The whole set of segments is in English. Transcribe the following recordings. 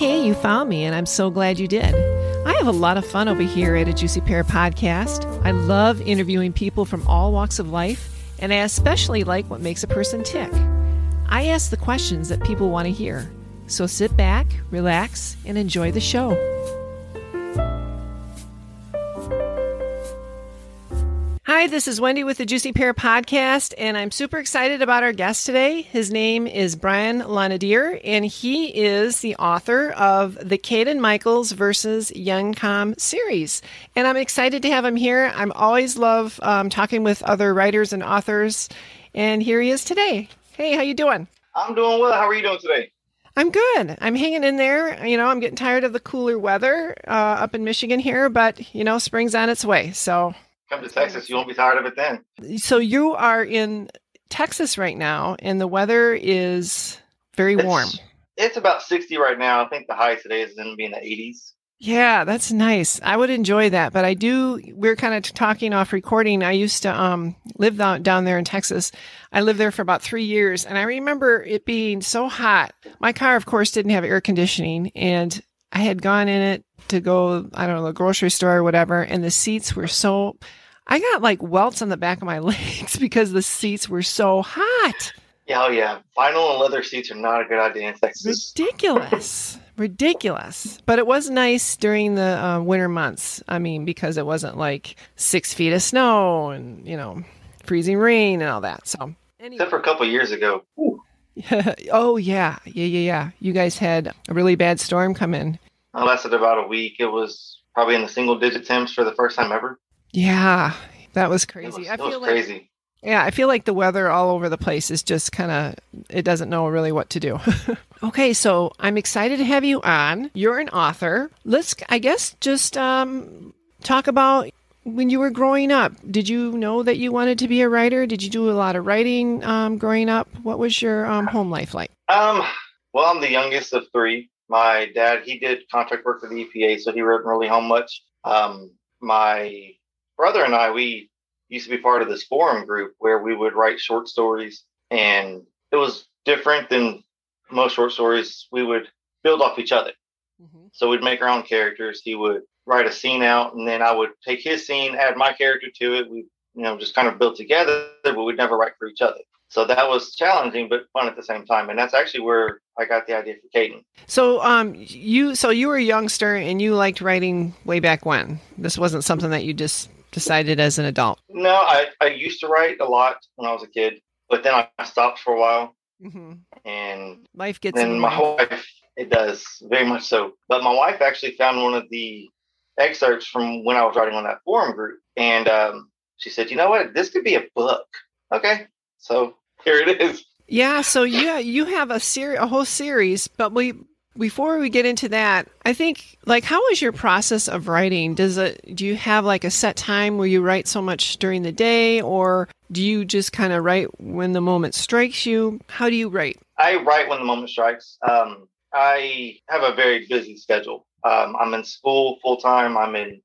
Hey, you found me, and I'm so glad you did. I have a lot of fun over here at a Juicy Pear podcast. I love interviewing people from all walks of life, and I especially like what makes a person tick. I ask the questions that people want to hear. So sit back, relax, and enjoy the show. Hi, this is Wendy with the Juicy Pear Podcast, and I'm super excited about our guest today. His name is Brian Lonidier, and he is the author of the Kaden Michaels versus Yencom series. And I'm excited to have him here. I'm always love um, talking with other writers and authors, and here he is today. Hey, how you doing? I'm doing well. How are you doing today? I'm good. I'm hanging in there. You know, I'm getting tired of the cooler weather uh, up in Michigan here, but you know, spring's on its way. So come to Texas, you won't be tired of it then. So you are in Texas right now, and the weather is very it's, warm. It's about 60 right now. I think the high today is going to be in the 80s. Yeah, that's nice. I would enjoy that, but I do. We're kind of talking off recording. I used to um, live down down there in Texas. I lived there for about three years, and I remember it being so hot. My car, of course, didn't have air conditioning, and I had gone in it to go, I don't know, the grocery store or whatever, and the seats were so I got like welts on the back of my legs because the seats were so hot. Yeah, oh yeah. Vinyl and leather seats are not a good idea in Texas. Ridiculous. Ridiculous. But it was nice during the uh, winter months. I mean, because it wasn't like six feet of snow and, you know, freezing rain and all that. So, anyway. except for a couple years ago. oh, yeah. Yeah, yeah, yeah. You guys had a really bad storm come in. It lasted about a week. It was probably in the single digit temps for the first time ever. Yeah, that was crazy. That Was, I feel like, crazy. Yeah, I feel like the weather all over the place is just kind of it doesn't know really what to do. okay, so I'm excited to have you on. You're an author. Let's I guess just um talk about when you were growing up. Did you know that you wanted to be a writer? Did you do a lot of writing um, growing up? What was your um, home life like? Um, well, I'm the youngest of three. My dad, he did contract work for the EPA, so he wasn't really home much. Um, my brother and I, we used to be part of this forum group where we would write short stories, and it was different than most short stories. We would build off each other. Mm-hmm. So we'd make our own characters. He would write a scene out, and then I would take his scene, add my character to it. We, you know, just kind of built together, but we'd never write for each other. So that was challenging, but fun at the same time. And that's actually where I got the idea for Kaden. So, um, you, so you were a youngster and you liked writing way back when. This wasn't something that you just decided as an adult? No, I, I used to write a lot when I was a kid, but then I stopped for a while. Mm-hmm. And life gets then my wife, it does very much so. But my wife actually found one of the excerpts from when I was writing on that forum group. And um, she said, you know what? This could be a book. Okay. So here it is. Yeah, so yeah, you have a series, a whole series, but we before we get into that, I think like how is your process of writing? Does it do you have like a set time where you write so much during the day or do you just kind of write when the moment strikes you? How do you write? I write when the moment strikes. Um, I have a very busy schedule. Um, I'm in school full time. I'm in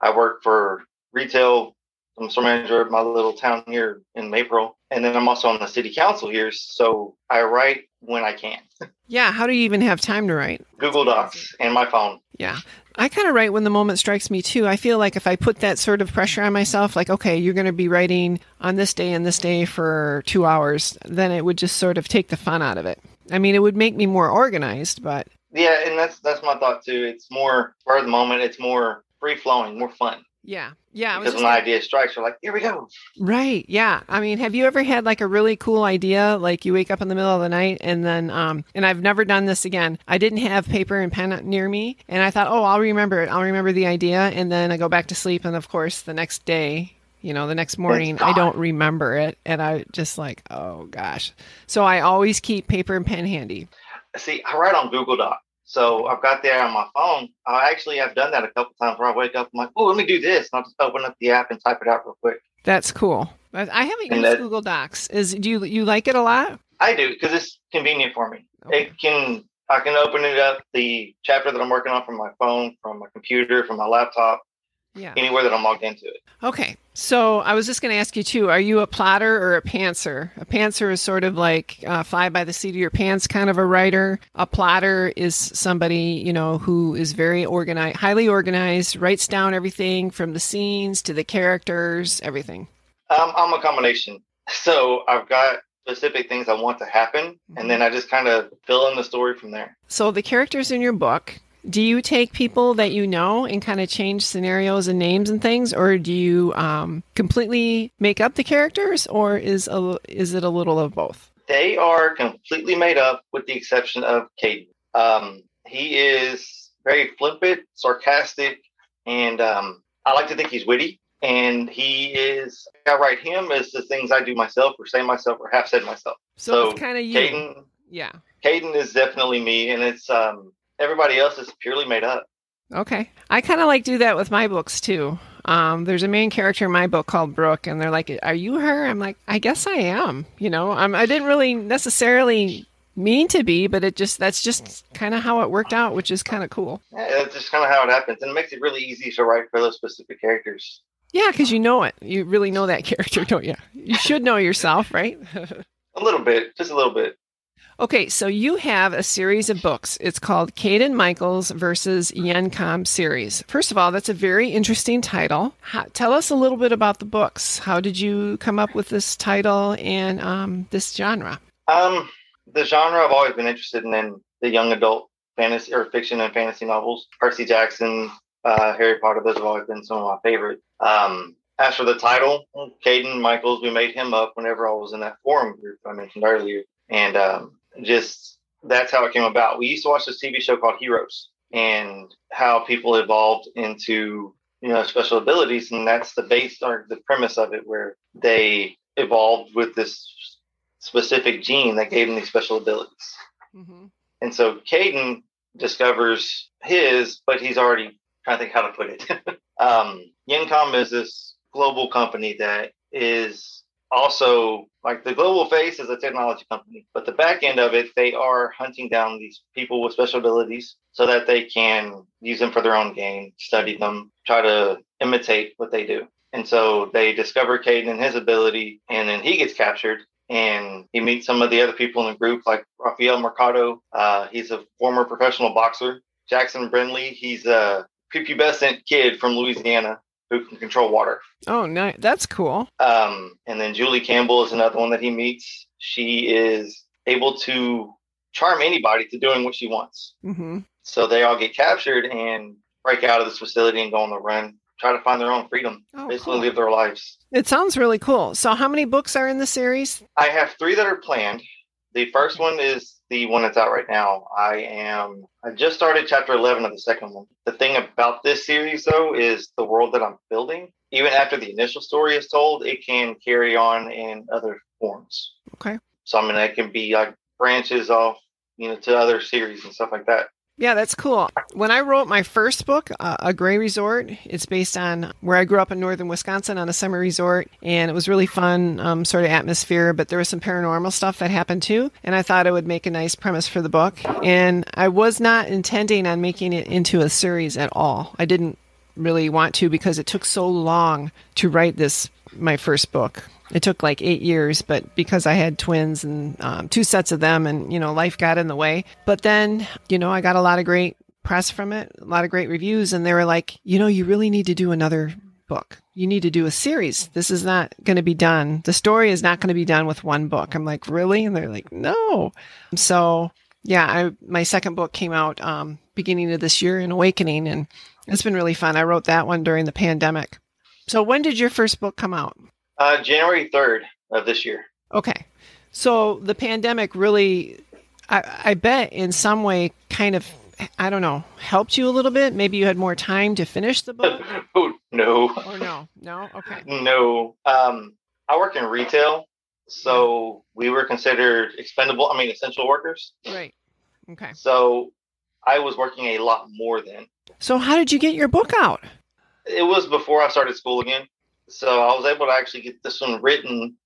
I work for retail. I'm store manager at my little town here in Maypearl. And then I'm also on the city council here. So I write when I can. Yeah. How do you even have time to write? Google Docs and my phone. Yeah. I kind of write when the moment strikes me too. I feel like if I put that sort of pressure on myself, like, okay, you're going to be writing on this day and this day for two hours, then it would just sort of take the fun out of it. I mean, it would make me more organized, but. Yeah. And that's, that's my thought too. It's more for the moment. It's more free flowing, more fun. Yeah. Yeah. Because when an idea strikes, you're like, here we go. Right. Yeah. I mean, have you ever had like a really cool idea? Like you wake up in the middle of the night and then, um, and I've never done this again. I didn't have paper and pen near me. And I thought, oh, I'll remember it. I'll remember the idea. And then I go back to sleep. And of course, the next day, you know, the next morning, I don't remember it. And I just like, oh gosh. So I always keep paper and pen handy. See, I write on Google Doc. So I've got there on my phone. I actually have done that a couple times where I wake up, I'm like, oh, let me do this. And I'll just open up the app and type it out real quick. That's cool. I haven't used that, Google Docs. Is do you you like it a lot? I do because it's convenient for me. Okay. It can I can open it up the chapter that I'm working on from my phone, from my computer, from my laptop, Yeah. anywhere that I'm logged into it. Okay. So I was just going to ask you too are you a plotter or a pantser? A pantser is sort of like uh, fly by the seat of your pants kind of a writer. A plotter is somebody, you know, who is very organized, highly organized, writes down everything from the scenes to the characters, everything. Um, I'm a combination. So I've got specific things I want to happen, and then I just kind of fill in the story from there. So the characters in your book, do you take people that you know and kind of change scenarios and names and things, or do you um, completely make up the characters, or is a, is it a little of both? They are completely made up, with the exception of Kaden. Um, he is very flippant, sarcastic, and um, I like to think he's witty. And he is, I write him as the things I do myself, or say myself, or have said myself. So, So, it's kind of you. Kaden, Yeah. Kaden is definitely me, and it's um, everybody else is purely made up. Okay. I kind of like do that with my books too. Um, there's a main character in my book called Brooke, and they're like, "Are you her?" I'm like, "I guess I am." You know, I'm, I didn't really necessarily mean to be, but it just that's just kind of how it worked out, which is kind of cool. Yeah, that's just kind of how it happens, and it makes it really easy to write for those specific characters. Yeah, because you know it. You really know that character, don't you? You should know yourself, right? A little bit, just a little bit. Okay, so you have a series of books. It's called Kaden Michaels versus Yencom series. First of all, that's a very interesting title. How, tell us a little bit about the books. How did you come up with this title and um, this genre? Um, the genre I've always been interested in, in the young adult fantasy or fiction and fantasy novels. Percy Jackson, uh, Harry Potter, those have always been some of my favorite. Um, as for the title, Kaden Michaels, we made him up whenever I was in that forum group I mentioned earlier, and um, just that's how it came about. We used to watch this TV show called Heroes, and how people evolved into you know special abilities, and that's the base or the premise of it, where they evolved with this specific gene that gave them these special abilities. Mm-hmm. And so Kaden discovers his, but he's already trying to think how to put it. um, Yencom is this global company that is also like the global face is a technology company, but the back end of it, they are hunting down these people with special abilities so that they can use them for their own gain, study them, try to imitate what they do. And so they discover Kaden and his ability, and then he gets captured and he meets some of the other people in the group, like Rafael Mercado. Uh, he's a former professional boxer. Jackson Brindley, he's a prepubescent kid from Louisiana who can control water. Oh, no, that's cool. Um, and then Julie Campbell is another one that he meets. She is able to charm anybody to doing what she wants. Mm-hmm. So they all get captured and break out of this facility and go on the run, try to find their own freedom, Oh, basically cool. live their lives. It sounds really cool. So, how many books are in the series? I have three that are planned. The first one is the one that's out right now. I am I just started chapter 11 of the second one. The thing about this series though is the world that I'm building. Even after the initial story is told, it can carry on in other forms. Okay. So I mean that can be like branches off, you know, to other series and stuff like that. Yeah, that's cool. When I wrote my first book, uh, A Gray Resort, it's based on where I grew up in northern Wisconsin on a summer resort, and it was really fun, um, sort of atmosphere, but there was some paranormal stuff that happened too, and I thought it would make a nice premise for the book. And I was not intending on making it into a series at all. I didn't really want to because it took so long to write this, my first book. It took like eight years, but because I had twins and um, two sets of them, and you know, life got in the way. But then, you know, I got a lot of great press from it, a lot of great reviews, and they were like, you know, you really need to do another book. You need to do a series. This is not going to be done. The story is not going to be done with one book. I'm like, really? And they're like, no. So, yeah, I my second book came out um, beginning of this year in Awakening, and it's been really fun. I wrote that one during the pandemic. So, when did your first book come out? Uh, January 3rd of this year. Okay. So the pandemic really, I, I bet in some way kind of, I don't know, helped you a little bit. Maybe you had more time to finish the book. oh, no. or no? No? Okay. No. Um, I work in retail, so we were considered expendable, I mean, essential workers. Right. Okay. So I was working a lot more then. So how did you get your book out? It was before I started school again. So I was able to actually get this one written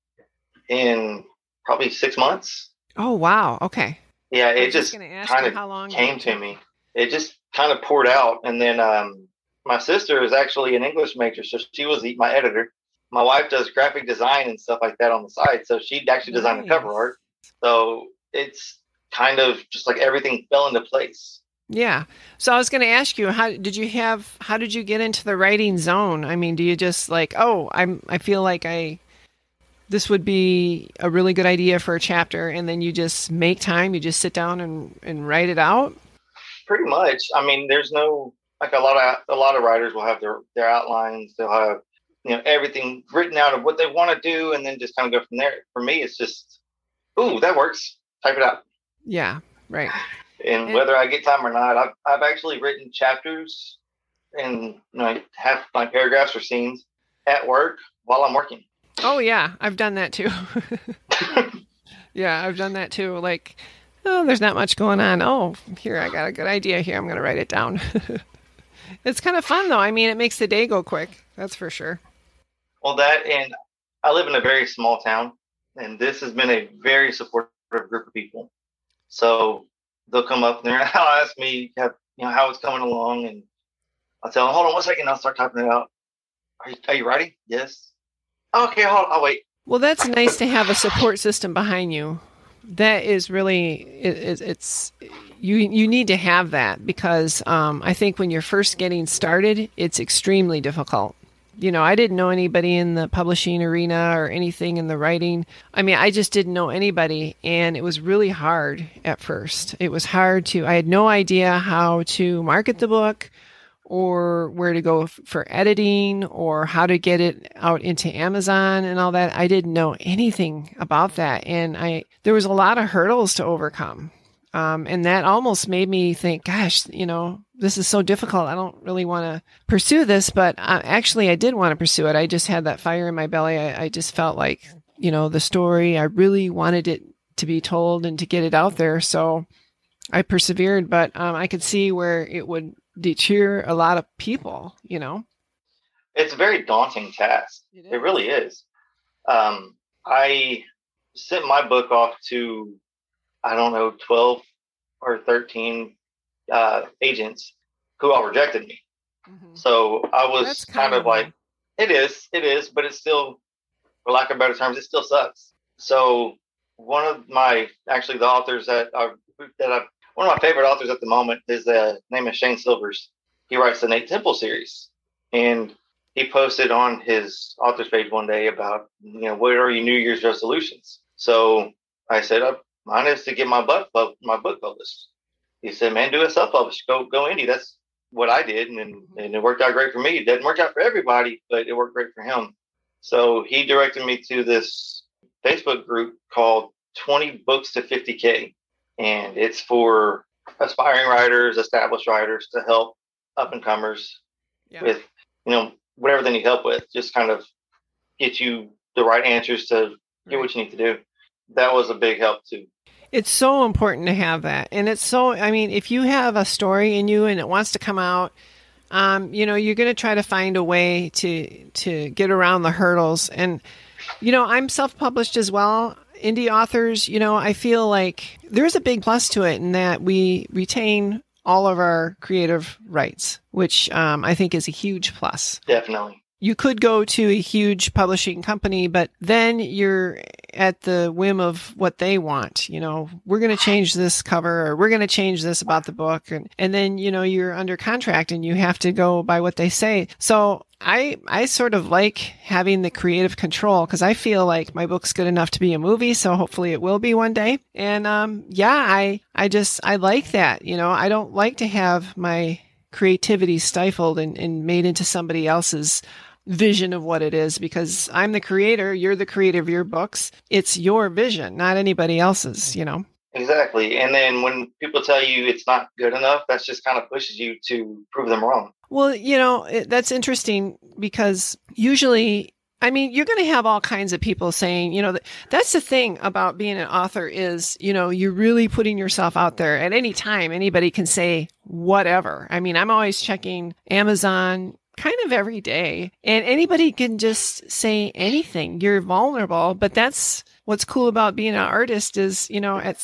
in probably six months. Oh, wow. Okay. Yeah, it was just kind of how long came to me. It just kind of poured out. And then um, my sister is actually an English major, so she was my editor. My wife does graphic design and stuff like that on the side, so she actually designed nice. the cover art. So it's kind of just like everything fell into place. Yeah. So I was going to ask you, how did you have? How did you get into the writing zone? I mean, do you just like, oh, I'm, I feel like I, this would be a really good idea for a chapter, and then you just make time, you just sit down and and write it out. Pretty much. I mean, there's no like a lot of a lot of writers will have their their outlines. They'll have you know everything written out of what they want to do, and then just kind of go from there. For me, it's just, ooh, that works. Type it out. Yeah. Right. And, and whether I get time or not, I've I've actually written chapters and you know, half my paragraphs or scenes at work while I'm working. Oh yeah, I've done that too. yeah, I've done that too. Like, oh, there's not much going on. Oh, here I got a good idea here. I'm going to write it down. it's kind of fun though. I mean, it makes the day go quick. That's for sure. Well, that and I live in a very small town, and this has been a very supportive group of people. So they'll come up and they'll ask me, you know, how it's coming along, and I'll tell them, hold on one second, I'll start typing it out. Are you, are you ready? Yes. Okay, hold on, I'll wait. Well, that's nice to have a support system behind you. That is really it, it's you you need to have that because um, I think when you're first getting started, it's extremely difficult. You know, I didn't know anybody in the publishing arena or anything in the writing. I mean, I just didn't know anybody, and it was really hard at first. It was hard to. I had no idea how to market the book or where to go f- for editing or how to get it out into Amazon and all that. I didn't know anything about that. And I, there was a lot of hurdles to overcome. Um, and that almost made me think, gosh, you know, this is so difficult. I don't really want to pursue this, but uh, actually, I did want to pursue it. I just had that fire in my belly. I, I just felt like, you know, the story, I really wanted it to be told and to get it out there. So I persevered, but um, I could see where it would deter a lot of people, you know? It's a very daunting task. It, it really is. Um, I sent my book off to, I don't know, 12 or 13 uh, agents who all rejected me. Mm-hmm. So I was kind, kind, of like, it is, it is, but it's still, for lack of better terms, it still sucks. So one of my, actually the authors that I, that I've one of my favorite authors at the moment is the uh, name is Shayne Silvers. He writes the Nate Temple series, and he posted on his author's page one day about you know what are your New Year's resolutions. So I said, uh, mine is to get my book my book published. He said, man, do a self publish, go go indie. That's what I did, and and it worked out great for me. It didn't work out for everybody, but it worked great for him. So he directed me to this Facebook group called 20 Books to 50K and it's for aspiring writers, established writers to help up and comers yeah. with you know whatever they need help with. Just kind of get you the right answers to get what you need to do. That was a big help too. It's so important to have that, and it's so. I mean, if you have a story in you and it wants to come out. Um, you know, you're going to try to find a way to to get around the hurdles. And you know, I'm self-published as well indie authors, you know, I feel like there's a big plus to it in that we retain all of our creative rights, which um, I think is a huge plus. Definitely. You could go to a huge publishing company, but then you're at the whim of what they want. You know, we're going to change this cover or we're going to change this about the book. And, and then, you know, you're under contract and you have to go by what they say. So I I sort of like having the creative control because I feel like my book's good enough to be a movie, so hopefully it will be one day. And um, yeah, I I just I like that. You know, I don't like to have my creativity stifled and, and made into somebody else's vision of what it is because I'm the creator, you're the creator of your books. It's your vision, not anybody else's, you know. Exactly. And then when people tell you it's not good enough, that's just kind of pushes you to prove them wrong. Well, you know, it, that's interesting because usually I mean, you're going to have all kinds of people saying, you know, that's the thing about being an author is, you know, you're really putting yourself out there at any time. Anybody can say whatever. I mean, I'm always checking Amazon kind of every day and anybody can just say anything. You're vulnerable, but that's what's cool about being an artist is, you know, at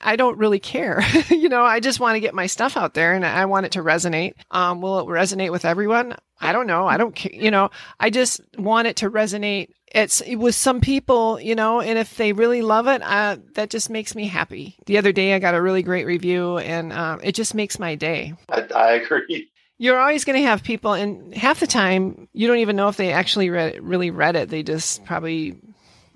I don't really care. you know, I just want to get my stuff out there and I want it to resonate. Um, will it resonate with everyone? I don't know. I don't care. You know, I just want it to resonate. It's with some people, you know, and if they really love it, uh, that just makes me happy. The other day, I got a really great review, and um, it just makes my day. I, I agree. You're always going to have people, and half the time, you don't even know if they actually read really read it. They just probably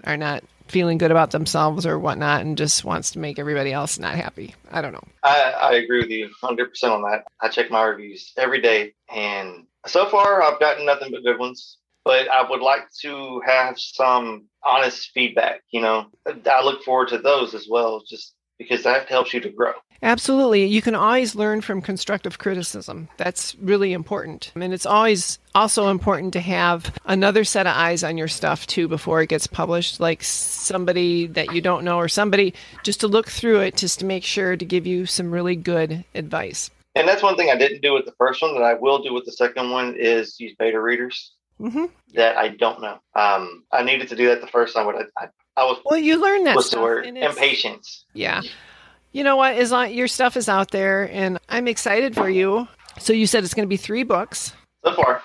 are not feeling good about themselves or whatnot and just wants to make everybody else not happy. I don't know. I, I agree with you 100% on that. I check my reviews every day, and so far I've gotten nothing but good ones. But I would like to have some honest feedback. You know, I look forward to those as well, just because that helps you to grow. Absolutely. You can always learn from constructive criticism. That's really important. And it's always also important to have another set of eyes on your stuff too before it gets published, like somebody that you don't know or somebody just to look through it just to make sure to give you some really good advice. And that's one thing I didn't do with the first one that I will do with the second one is use beta readers mm-hmm. that I don't know. Um, I needed to do that the first time, but I, I, I was well. You learn that what's stuff, the word? Impatience. Yeah. You know what? Is As long your stuff is out there, and I'm excited for you. So you said it's going to be three books. So far.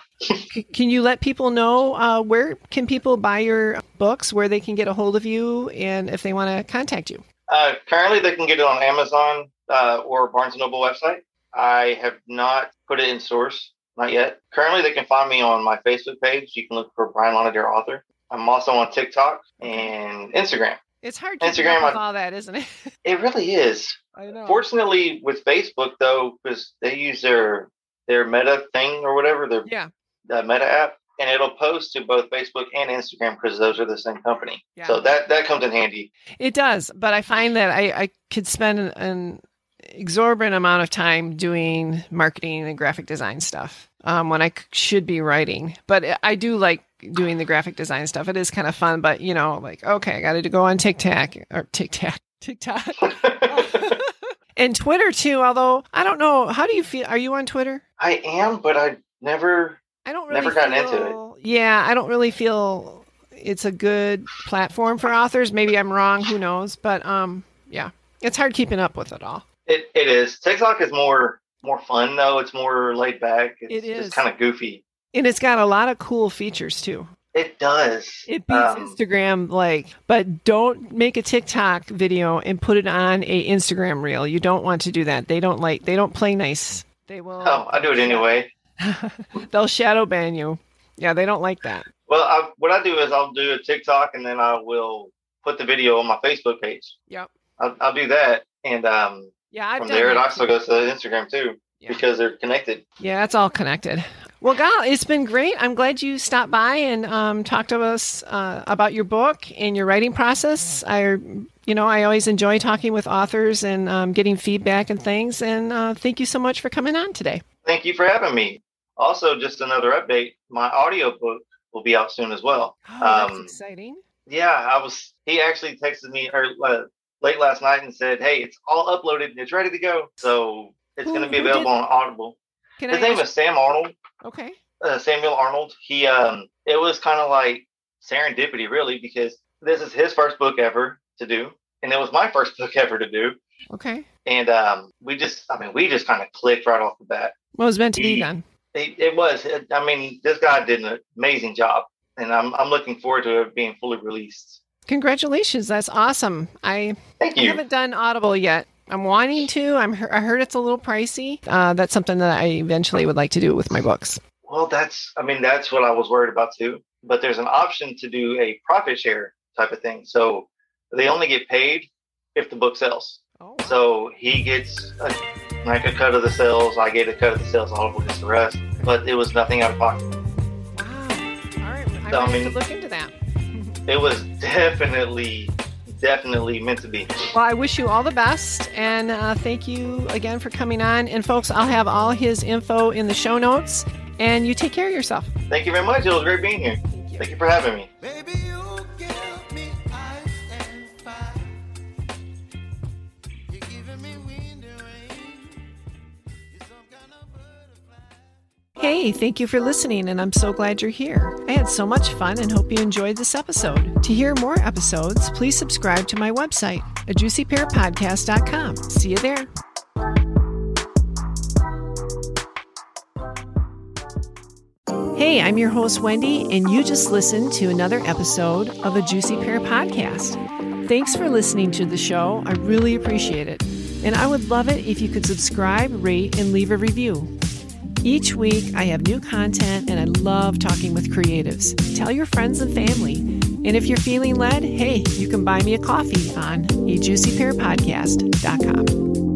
can you let people know uh, where can people buy your books, where they can get a hold of you, and if they want to contact you? Uh, currently, they can get it on Amazon uh, or Barnes and Noble website. I have not put it in source, not yet. Currently, they can find me on my Facebook page. You can look for Brian Lonidier author. I'm also on TikTok and Instagram. It's hard to Instagram with all that, isn't it? it really is. I know. Fortunately, with Facebook though, because they use their their Meta thing or whatever, their yeah, the Meta app, and it'll post to both Facebook and Instagram because those are the same company. Yeah. So that that comes in handy. It does, but I find that I I could spend an, an exorbitant amount of time doing marketing and graphic design stuff um, when I should be writing. But I do like doing the graphic design stuff. It is kind of fun, but you know, like okay, I got to go on TikTok or TikTok, TikTok, and Twitter too. Although I don't know, how do you feel? Are you on Twitter? I am, but I never. I don't really never gotten feel, into it. Yeah, I don't really feel it's a good platform for authors. Maybe I'm wrong. Who knows? But um, yeah, it's hard keeping up with it all. It it is. TikTok is more more fun though. It's more laid back. It's, It is. It's kind of goofy. And it's got a lot of cool features too. It does. It beats Um, Instagram like, but don't make a TikTok video and put it on a Instagram reel. You don't want to do that. They don't like they don't play nice. They will Oh, I do it anyway. they'll shadow ban you. Yeah, they don't like that. Well, I, what I do is I'll do a TikTok and then I will put the video on my Facebook page. Yep. I'll, I'll do that, and um, Yeah, I've from done there it also goes to Instagram too Yeah. because they're connected. Yeah, it's all connected. Well, God, it's been great. I'm glad you stopped by and um, talked to us uh, about your book and your writing process. I, you know, I always enjoy talking with authors and um, getting feedback and things. And uh, thank you so much for coming on today. Thank you for having me. Also, just another update: my audiobook will be out soon as well. Oh, that's Um, exciting. Yeah, I was. He actually texted me or, uh, late last night and said, "Hey, it's all uploaded and it's ready to go." So it's going to be available on Audible. Can His I name ask- is Sam Arnold. Okay. uh, Samuel Arnold. He um, it was kind of like serendipity, really, because this is his first book ever to do, and it was my first book ever to do. Okay. And um, we just, I mean, we just kind of clicked right off the bat. Well, it was meant to be He- done. It, it was, it- I mean, this guy did an amazing job, and I'm I'm looking forward to it being fully released. Congratulations. That's awesome. I, Thank I you. haven't done Audible yet. I'm wanting to. I'm. I heard it's a little pricey. Uh, that's something that I eventually would like to do with my books. Well, that's, I mean, that's what I was worried about too. But there's an option to do a profit share type of thing. So they only get paid if the book sells. Oh. So he gets a, like a cut of the sales. I get a cut of the sales. Audible gets the rest. But it was nothing out of pocket. Wow. All right. I'm So, I going mean- to look into that. It was definitely, definitely meant to be. Well, I wish you all the best, and uh, thank you again for coming on. And folks, I'll have all his info in the show notes. And you take care of yourself. Thank you very much. It was great being here. Thank you. Thank you for having me. Baby, Hey, thank you for listening, and I'm so glad you're here. I had so much fun and hope you enjoyed this episode. To hear more episodes, please subscribe to my website, a. See you there. Hey, I'm your host, Wendy, and you just listened to another episode of a Juicy Pear podcast. Thanks for listening to the show. I really appreciate it. And I would love it if you could subscribe, rate, and leave a review. Each week, I have new content and I love talking with creatives. Tell your friends and family. And if you're feeling led, hey, you can buy me a coffee on a juicypearpodcast.com.